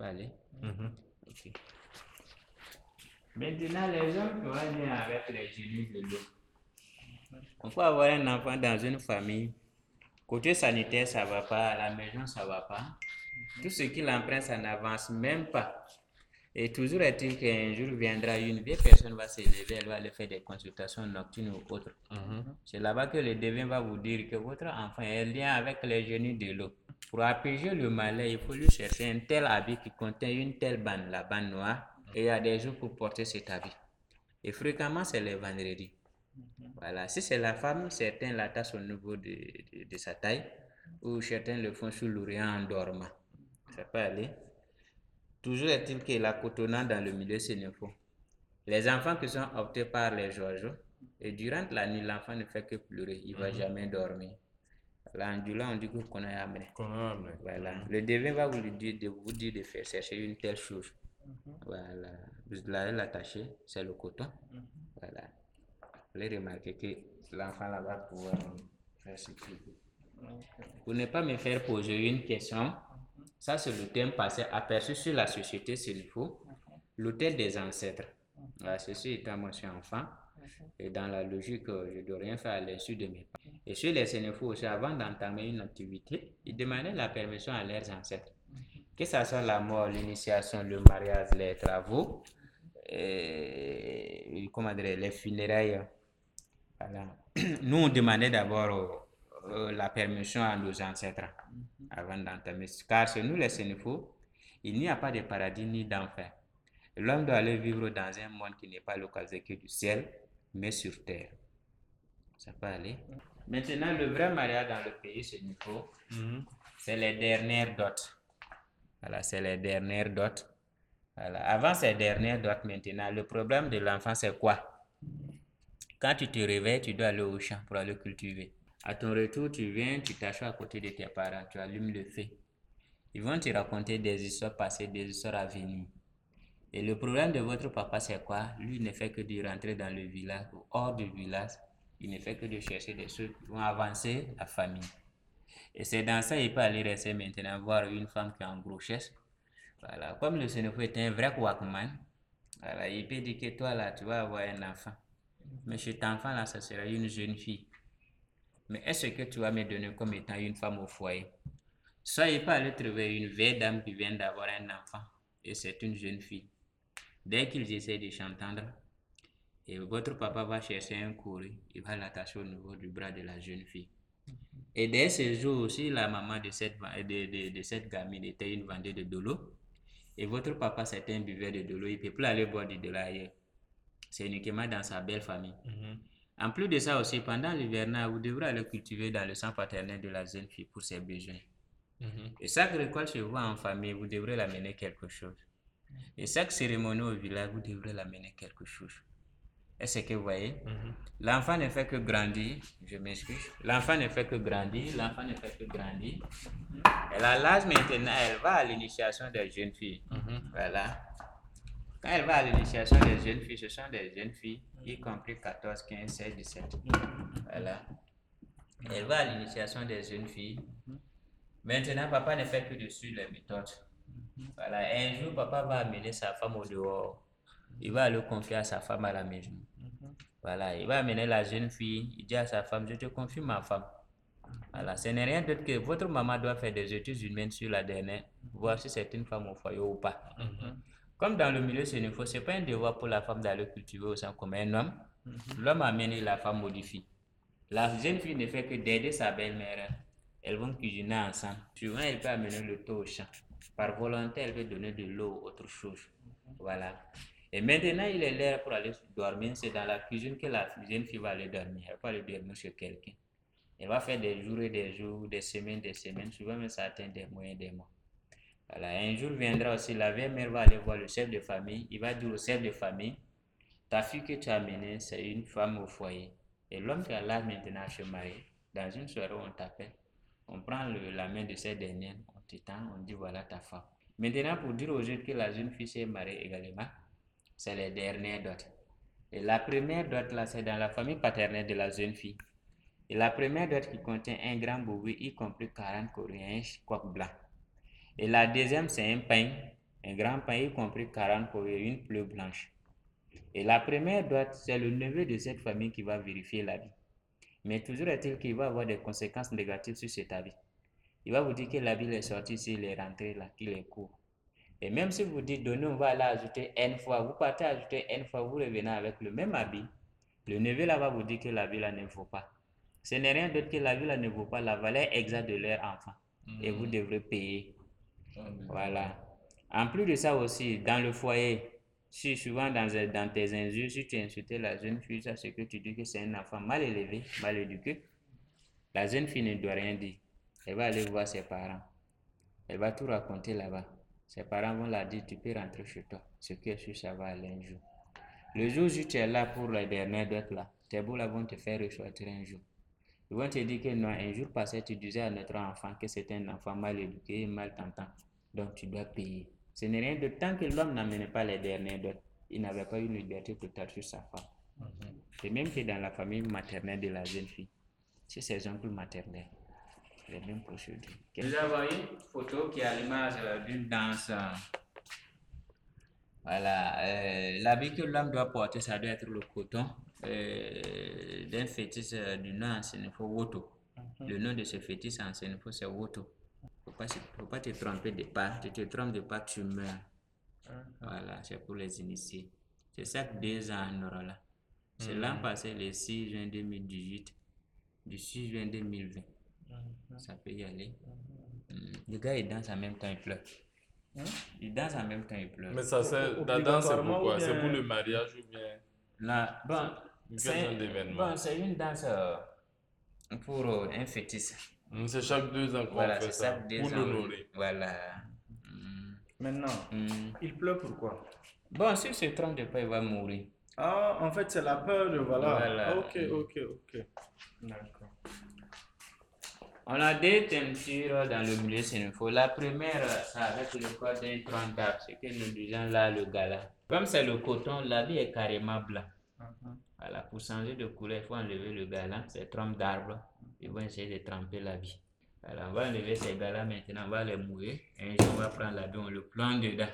Allez. Ok. Maintenant, les hommes qui vont venir avec les génies de l'eau. On peut avoir un enfant dans une famille. Côté sanitaire, ça va pas. À la maison, ça va pas. Tout ce qu'il emprunte, ça n'avance même pas. Et toujours est-il qu'un jour viendra, une vieille personne va s'élever, elle va aller faire des consultations nocturnes ou autres. C'est là-bas que le devin va vous dire que votre enfant est lié avec les génies de l'eau. Pour apaiser le malais, il faut lui chercher un tel habit qui contient une telle bande, la bande noire, et il y a des jours pour porter cet habit. Et fréquemment, c'est les vendredis. Voilà. Si c'est la femme, certains l'attachent au niveau de, de- de sa taille, ou certains le font sous l'oreiller en dormant. Ça peut aller. Toujours est-il que la cotonnade dans le milieu, faut. Les enfants qui sont optés par les Georges, et durant la nuit, l'enfant ne fait que pleurer, il ne va jamais dormir. Là, en Dula, on dit que qu'on a amené. Voilà. Le devin va vous dire de vous dire de faire chercher une telle chose. Voilà. Vous allez l'attacher, c'est le coton. Voilà. Vous allez remarquer que l'enfant là va pouvoir faire ce qu'il veut. Pour ne pas me faire poser une question, ça c'est le thème passé aperçu sur la société s'il faut, l'hôtel des ancêtres. Ceci étant moi je suis enfant, et dans la logique, euh, je ne dois rien faire à l'insu de mes parents. Et sur les Sénéfaux aussi, avant d'entamer une activité, ils demandaient la permission à leurs ancêtres. Que ce soit la mort, l'initiation, le mariage, les travaux, et, comment dire, les funérailles. Voilà. Nous, on demandait d'abord euh, la permission à nos ancêtres avant d'entamer. Car chez nous, les Sénéfaux, il n'y a pas de paradis ni d'enfer. L'homme doit aller vivre dans un monde qui n'est pas localisé que du ciel, mais sur terre. Ça peut aller. Maintenant, le vrai mariage dans le pays Sénéfaux, c'est les dernières dots. Voilà, c'est les dernières dots. Voilà. Avant ces dernières dots, maintenant, le problème de l'enfant, c'est quoi? Quand tu te réveilles, tu dois aller au champ pour aller cultiver. À ton retour, tu viens, tu t'assois à côté de tes parents, tu allumes le feu. Ils vont te raconter des histoires passées, des histoires à venir. Et le problème de votre papa, c'est quoi? Lui, ne fait que de rentrer dans le village ou hors du village. Il ne fait que de chercher des choses qui vont avancer la famille. Et c'est dans ça qu'il peut aller rester maintenant voir une femme qui est en grossesse. Voilà. Comme le Sénéfou est un vrai Wakman, voilà, il peut dire que toi, là, tu vas avoir un enfant. Mais cet enfant-là, ça sera une jeune fille. Mais est-ce que tu vas me donner comme étant une femme au foyer? Il peut aller trouver une vieille dame qui vient d'avoir un enfant et c'est une jeune fille. Dès qu'ils essaient de s'entendre, et votre papa va chercher un courrier, il va l'attacher au niveau du bras de la jeune fille. Et dès ce jour aussi, la maman de cette, de, de, de cette gamine était une vendeuse de dolo. Et votre papa, c'était un buveur de dolo. Il ne peut plus aller boire du dolo ailleurs. C'est uniquement dans sa belle famille. En plus de ça aussi, pendant l'hivernage, vous devrez aller cultiver dans le sang paternel de la jeune fille pour ses besoins. Et chaque récolte chez vous en famille, vous devrez l'amener quelque chose. Et chaque cérémonie au village, vous devrez l'amener quelque chose. Est-ce que vous voyez? L'enfant ne fait que grandir, je m'excuse. L'enfant ne fait que grandir, l'enfant ne fait que grandir. Elle a l'âge maintenant, elle va à l'initiation des jeunes filles. Voilà. Quand elle va à l'initiation des jeunes filles, ce sont des jeunes filles, y compris 14, 15, 16, 17. Voilà. Elle va à l'initiation des jeunes filles. Maintenant, papa ne fait que de suivre les méthodes. Voilà. Un jour, papa va amener sa femme au dehors. Il va le confier à sa femme à la maison. Voilà. Il va amener la jeune fille. Il dit à sa femme, je te confie ma femme. Voilà. Ce n'est rien d'autre que votre maman doit faire des études humaines sur la dernière, voir si c'est une femme au foyer ou pas. Comme dans le milieu ce n'est pas un devoir pour la femme d'aller cultiver au sein comme un homme. L'homme amène et la femme modifie. La jeune fille ne fait que d'aider sa belle-mère. Elles vont cuisiner ensemble. Souvent, elle peut amener le thé au champ. Par volonté, elle veut donner de l'eau ou autre chose. Voilà. Et maintenant, il est l'heure pour aller dormir. C'est dans la cuisine que la jeune fille va aller dormir. Elle va pas aller dormir chez quelqu'un. Elle va faire des jours et des jours, des semaines, des semaines. Souvent, même ça atteint des mois et des mois. Un jour viendra aussi, la vieille mère va aller voir le chef de famille. Il va dire au chef de famille, ta fille que tu as amenée, c'est une femme au foyer. Et l'homme qui a l'âge maintenant à se marier, dans une soirée, on t'appelle. On prend la main de cette dernière, on t'étend, on dit voilà ta femme. Maintenant, pour dire aux autres que la jeune fille s'est mariée également, c'est les dernières dots. Et la première dot là, c'est dans la famille paternelle de la jeune fille. Et la première doit qui contient un grand bourri, y compris 40 coréens, coq blanc. Et la deuxième, c'est un pain, un grand pain, y compris 40 coréens, une pleure blanche. Et la première doit, c'est le neveu de cette famille qui va vérifier l'avis. Mais toujours est-il qu'il va avoir des conséquences négatives sur cet avis. Il va vous dire que l'avis est sorti s'il est rentré là, qu'il est court. Et même si vous dites donnez, on va l'ajouter n fois, vous partez ajouter n fois, vous revenez avec le même habit, le neveu là va vous dire que l'avis là ne vaut pas. Ce n'est rien d'autre que l'avis là ne vaut pas la valeur exacte de leur enfant. Et vous devrez payer. Voilà. En plus de ça aussi, dans le foyer, si souvent dans, dans tes injures, si tu insultais la jeune fille, ça c'est que tu dis que c'est un enfant mal élevé, mal éduqué, la jeune fille ne doit rien dire. Elle va aller voir ses parents. Elle va tout raconter là-bas. Ses parents vont la dire, tu peux rentrer chez toi. Ce qui est sûr, ça va aller un jour. Le jour où tu es là pour les dernières dates là, tes beaux là vont te faire ressortir un jour. Ils vont te dire que non, un jour passé, tu disais à notre enfant que c'est un enfant mal éduqué mal tentant. Donc tu dois payer. Ce n'est rien de tant que l'homme n'amenait pas les dernières dates. Il n'avait pas une liberté totale sur sa femme. Et même que dans la famille maternelle de la jeune fille, c'est ses oncles maternels les mêmes procédures. Nous avons une photo qui à l'image d'une danse. Voilà, euh, l'habit que l'homme doit porter, ça doit être le coton euh, d'un fétiche euh, du nom ancien, Woto. Le nom de ce fétiche ancien, c'est Woto. Il ne faut pas te tromper de pas. Tu te trompes de pas, tu meurs. Voilà, c'est pour les initiés. C'est ça que deux ans en aura là. C'est l'an passé, le 6 juin 2018, du 6 juin 2020. Ça peut y aller. Le gars, il danse en même temps, il pleure. Il danse en même temps, il pleure. Mais ça, c'est, la danse, c'est pourquoi C'est pour le mariage ou bien Là, bon, c'est une danse euh, pour euh, un fétiche. C'est chaque deux ans qu'on Voilà, fait c'est ça. chaque deux Pour ans. l'honorer. Voilà. Mm. Maintenant, Mm. il pleut pourquoi Bon, s'il se trompe de pas, il va mourir. Ah, en fait, c'est la peur de voilà. Voilà. Ok, ok, ok. D'accord. On a deux teintures dans le milieu sénéfaux. La première, c'est avec le corps d'un tronc d'arbre, ce que nous disons là le gala. Comme c'est le coton, la vie est carrément blanc. Mhm. Voilà, pour changer de couleur, il faut enlever le gala, ces troncs d'arbre. Ils vont essayer de tremper la vie. Voilà, on va enlever ces gars-là maintenant, on va les mouiller. Jour, on va prendre la vie, on le plante dedans.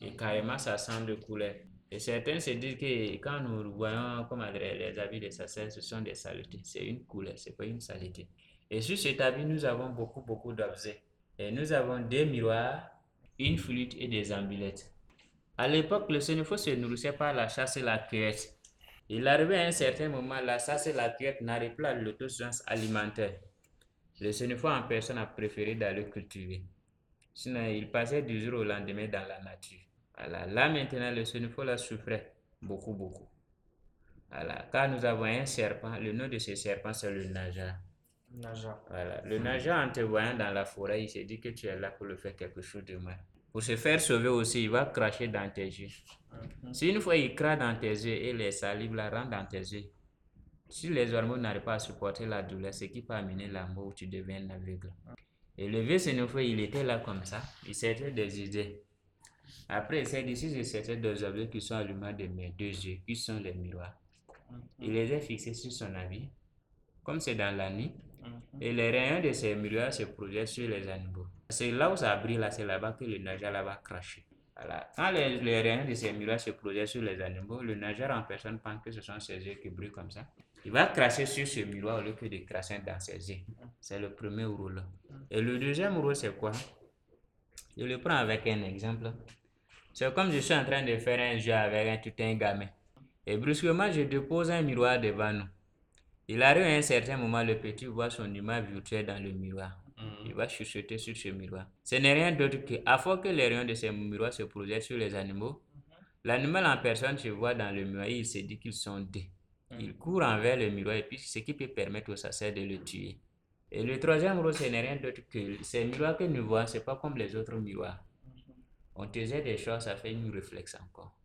Et carrément, ça change de couleur. Et certains se disent que quand nous voyons comme les habits des sacerdotes, ce sont des saletés. C'est une couleur, c'est pas une saleté. Et sur cet habit, nous avons beaucoup, beaucoup d'objets. Et nous avons des miroirs, une flûte et des amulettes. À l'époque, le Sénéfo se nourrissait par la chasse et la cueillette. Il arrivait à un certain moment, la chasse et la cueillette n'arrivent plus à l'autosuffisance alimentaire. Le Sénéfo en personne a préféré d'aller cultiver. Sinon, il passait du jour au lendemain dans la nature. Voilà. Là, maintenant, le Sénéfo là souffrait beaucoup, beaucoup. Voilà. Car nous avons un serpent, le nom de ce serpent, c'est le Naja. Naja. Voilà. Le nageur, en te voyant dans la forêt, il s'est dit que tu es là pour le faire quelque chose de mal. Pour se faire sauver aussi, il va cracher dans tes yeux. Si une fois il crache dans tes yeux et les salives la rentrent dans tes yeux, si les hormones n'arrivent pas à supporter la douleur, ce qui peut amener la mort où tu deviens aveugle. Et le vieux Sénéfo, il était là comme ça, il s'était des idées. Après, il s'est dit, si je sortais des objets qui sont allumés de mes deux yeux, qui sont les miroirs, il les a fixés sur son habit, comme c'est dans la nuit, et les rayons de ces miroirs se projettent sur les animaux. C'est là où ça brille, là, c'est là-bas que le nageur là va cracher. Voilà. Quand les, les rayons de ces miroirs se projettent sur les animaux, le nageur en personne pense que ce sont ses yeux qui brillent comme ça. Il va cracher sur ce miroir au lieu de cracher dans ses yeux. C'est le premier rôle. Et le deuxième rôle, c'est quoi? Je le prends avec un exemple. C'est comme je suis en train de faire un jeu avec un tout un gamin. Et brusquement, je dépose un miroir devant nous. Il arrive à un certain moment, le petit voit son image virtuelle dans le miroir. Il va chuchoter sur ce miroir. Ce n'est rien d'autre que, à fois que les rayons de ce miroir se projettent sur les animaux, l'animal en personne se voit dans le miroir et il se dit qu'ils sont deux. Il court envers le miroir et puis ce qui peut permettre au sacer de le tuer. Et le troisième rôle, ce n'est rien d'autre que ces miroirs que nous voyons, ce n'est pas comme les autres miroirs. On te jette des choses, ça fait une réflexe encore.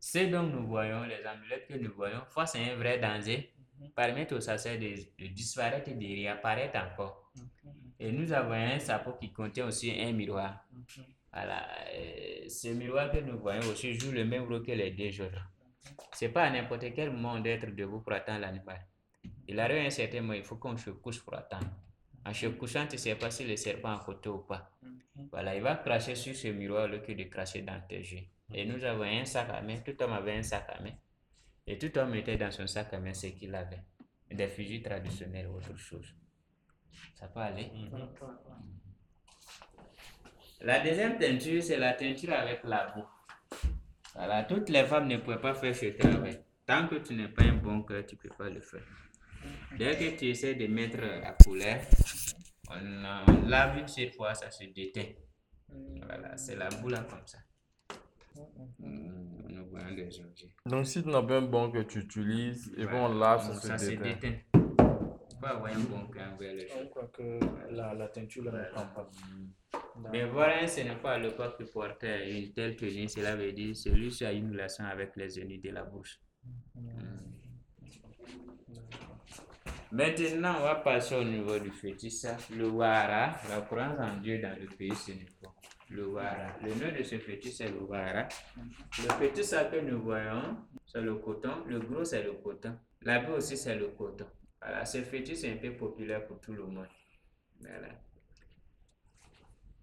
Ce dont nous voyons, les amulettes que nous voyons, face à un vrai danger, permettent au sacer de, de disparaître et de réapparaître encore. Et nous avons un sapot qui contient aussi un miroir. Voilà. euh, ce miroir que nous voyons aussi joue le même rôle que les deux autres. C'est pas à n'importe quel moment d'être debout pour attendre l'animal. Il arrive un certain moment, il faut qu'on se couche pour attendre. En se couchant, tu ne sais pas si le serpent est à côté ou pas. Voilà, il va cracher sur ce miroir au lieu de cracher dans tes yeux. Et nous avons un sac à main, tout homme avait un sac à main. Et tout homme était dans son sac à main ce qu'il avait. Des fusils traditionnels ou autre chose. Ça peut aller. La deuxième teinture, c'est la teinture avec la boue. Voilà, toutes les femmes ne peuvent pas faire ce travail. Tant que tu n'es pas un bon cœur, tu ne peux pas le faire. Dès que tu essaies de mettre la couleur, on, on lave une seule fois, ça se déteint. Voilà, c'est la boue là comme ça. Donc, si tu n'as pas un bon que tu utilises, et bon, on lave, ça, ça se se déteint. déteint. Faut avoir un bon envers les On choses. croit que la, la teinture ne prend pas. Mais voilà, ce n'est pas à l'époque qui portait une telle tenue, cela veut dire celui-ci a une relation avec les ennemis de la bouche. Maintenant, on va passer au niveau du fétiche. Le Wara, la croyance en Dieu dans le pays sénégal. Le Wara. Le nom de ce fétiche, c'est le Wara. Le fétiche ça que nous voyons, c'est le coton. Le gros, c'est le coton. L'habit aussi, c'est le coton. Voilà, ce fétiche est un peu populaire pour tout le monde. Voilà.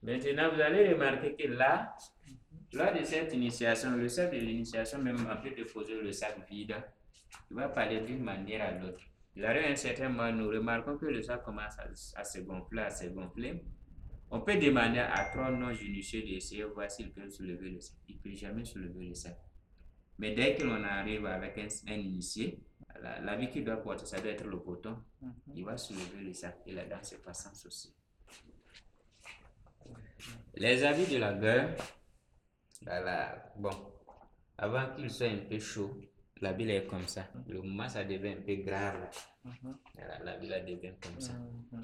Maintenant, vous allez remarquer que là, lors de cette initiation, le chef de l'initiation, même après de poser le sac vide, il va parler d'une manière à l'autre. Il arrive un certain moment, nous remarquons que le sac commence à, se gonfler, à se gonfler. On peut demander à trois non-initiés d'essayer de voir s'ils peuvent soulever le sac. Il ne peut jamais soulever le sac. Mais dès que l'on arrive avec un initié, la, la vie qu'il doit porter, ça doit être le coton. Il va soulever le sac et la danse se passe sans souci. Les habits de la guerre, voilà, bon, avant qu'il soit un peu chaud, la ville est comme ça. Le moment ça devient un peu grave, là. Voilà, la ville elle devient comme ça.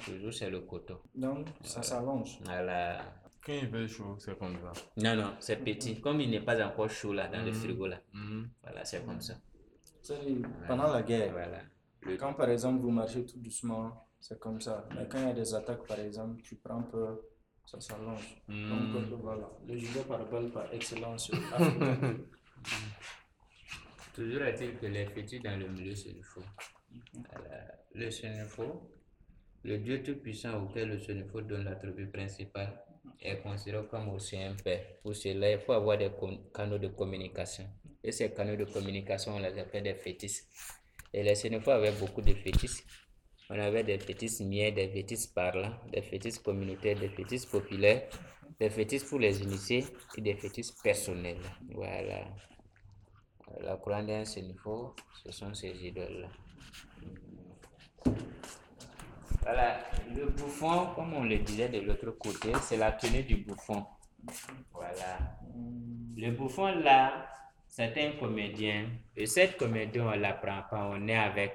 Toujours c'est le coton. Donc, ça s'allonge. Voilà. Quand il fait chaud, c'est comme ça. Non, non, c'est petit. Comme il n'est pas encore chaud là, dans le Mhm. frigo là. Mhm. Voilà, c'est comme ça. Pendant la guerre, Voilà. Le- quand par exemple vous marchez tout doucement, c'est comme ça. Mais quand il y a des attaques, par exemple, tu prends peur, ça s'allonge. Mhm. Donc euh, voilà, le judo parabole par excellence. Toujours est-il que les fétiches dans le milieu, c'est le faux. Le Sénéfo, le Dieu Tout-Puissant auquel le Sénéfo donne l'attribut principal, est considéré comme aussi un père. Pour cela, il faut avoir des canaux de communication. Et ces canaux de communication, on les appelle des fétiches. Et les Sénéfos avaient beaucoup de fétiches. On avait des fétiches miens, des fétiches parlants, des fétiches communautaires, des fétiches populaires, des fétiches pour les initiés et des fétiches personnels. Voilà. La couronne d'un Sénéfo, ce sont ces idoles-là. Voilà, le bouffon, comme on le disait de l'autre côté, c'est la tenue du bouffon. Voilà. Le bouffon là, c'est un comédien. Et cette comédie, on ne l'apprend pas, on est avec.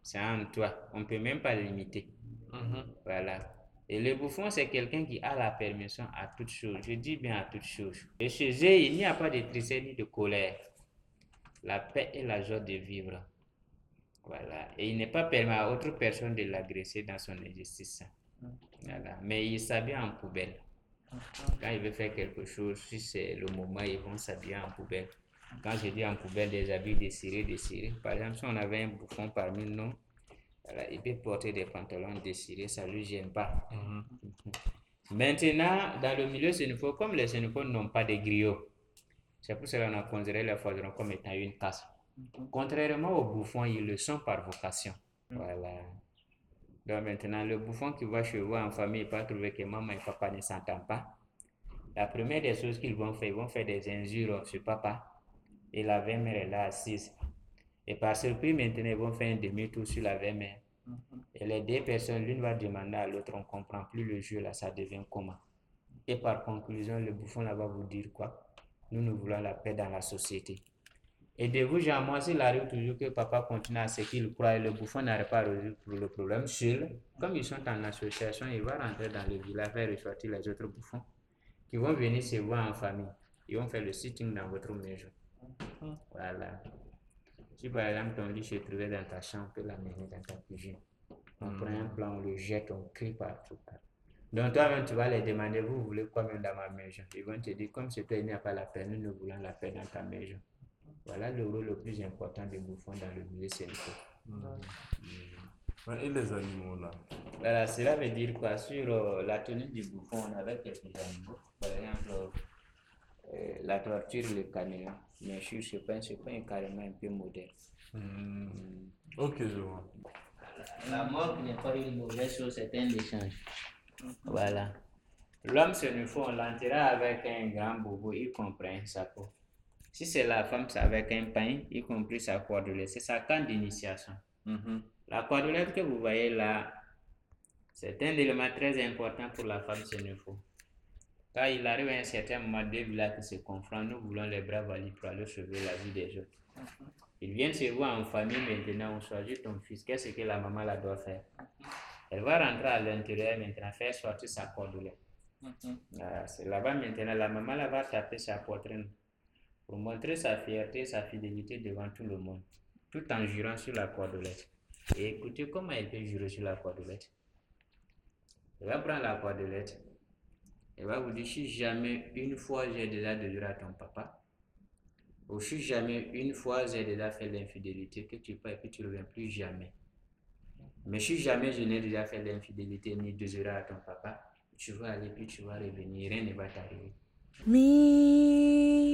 C'est en toi. On ne peut même pas l'imiter. Mhm. Voilà. Et le bouffon, c'est quelqu'un qui a la permission à toute chose. Je dis bien à toute chose. Et chez eux, il n'y a pas de tristesse ni de colère. La paix et la joie de vivre. Voilà. Et il n'est pas permis à autre personne de l'agresser dans son exercice. Voilà. Mais il s'habille en poubelle. Quand il veut faire quelque chose, si c'est le moment, ils vont s'habiller en poubelle. Quand je dis en poubelle, des habits déchirés, déchirés. Par exemple, si on avait un bouffon parmi nous, voilà, il peut porter des pantalons déchirés, ça ne lui gêne pas. Mhm. Maintenant, dans le milieu comme les sénéfos n'ont pas de griots, c'est pour cela qu'on a considéré les forgerons comme étant une casse. Contrairement aux bouffons, ils le sont par vocation. Voilà. Donc maintenant, le bouffon qui va chez vous en famille, il va trouver que maman et papa ne s'entendent pas. La première des choses qu'ils vont faire, ils vont faire des injures sur papa. Et la mère est là assise. Et par surprise, maintenant, ils vont faire un demi-tour sur la mère. Et les deux personnes, l'une va demander à l'autre, on ne comprend plus le jeu là, ça devient comment. Et par conclusion, le bouffon là va vous dire quoi? Nous, nous voulons la paix dans la société. Et de vous, Jean, moi, s'il arrive toujours que papa continue à ce qu'il croit et le bouffon n'arrive pas à résoudre le problème seul, comme ils sont en association, il va rentrer dans le village faire ressortir les autres bouffons qui vont venir se voir en famille. Ils vont faire le sitting dans votre maison. Voilà. Si par exemple ton lit se trouvait dans ta chambre, on peut l'amener dans ta cuisine. On prend un plan, on le jette, on crie partout. Donc toi-même, tu vas les demander, vous voulez quoi même dans ma maison? Ils vont te dire, comme c'est toi, il n'y a pas la paix, nous, nous voulons la paix dans ta maison. Voilà le rôle le plus important des bouffons dans le milieu sénégalais. Et les animaux là? Voilà, cela veut dire quoi? Sur euh, la tenue du bouffon, on avait quelques animaux. Par exemple, la torture, le caméléon. Bien sûr, ce point, ce point est carrément un peu moderne. Hmm. Ok, je vois. La mort n'est pas une mauvaise chose, c'est un échange. Voilà. L'homme, c'est une fois, on l'enterra avec un grand bobo, y compris sa peau. Si c'est la femme, c'est avec un pain, y compris sa cordelette. C'est sa canne d'initiation. Mhm. La cordelette que vous voyez là, c'est un élément très important pour la femme sénéfo. Quand il arrive à un certain moment, deux villages qui se confrontent, nous voulons les bras validés pour aller sauver la vie des autres. Ils viennent se voir en famille maintenant, on choisit ton fils, qu'est-ce que la maman la doit faire? Elle va rentrer à l'intérieur maintenant, faire sortir sa cordelette. Mhm. Ah, c'est là-bas maintenant, la maman là va taper sa poitrine pour montrer sa fierté, sa fidélité devant tout le monde, tout en jurant sur la cordelette. Et écoutez comment elle peut jurer sur la cordelette. Elle va prendre la cordelette. Elle va vous dire, si jamais une fois j'ai déjà juré à ton papa, ou si jamais une fois j'ai déjà fait l'infidélité, que tu pars et que tu ne reviens plus jamais. Mais si jamais je n'ai déjà fait l'infidélité ni désolé à ton papa, tu vas aller puis tu vas revenir, rien ne va t'arriver. Myriam.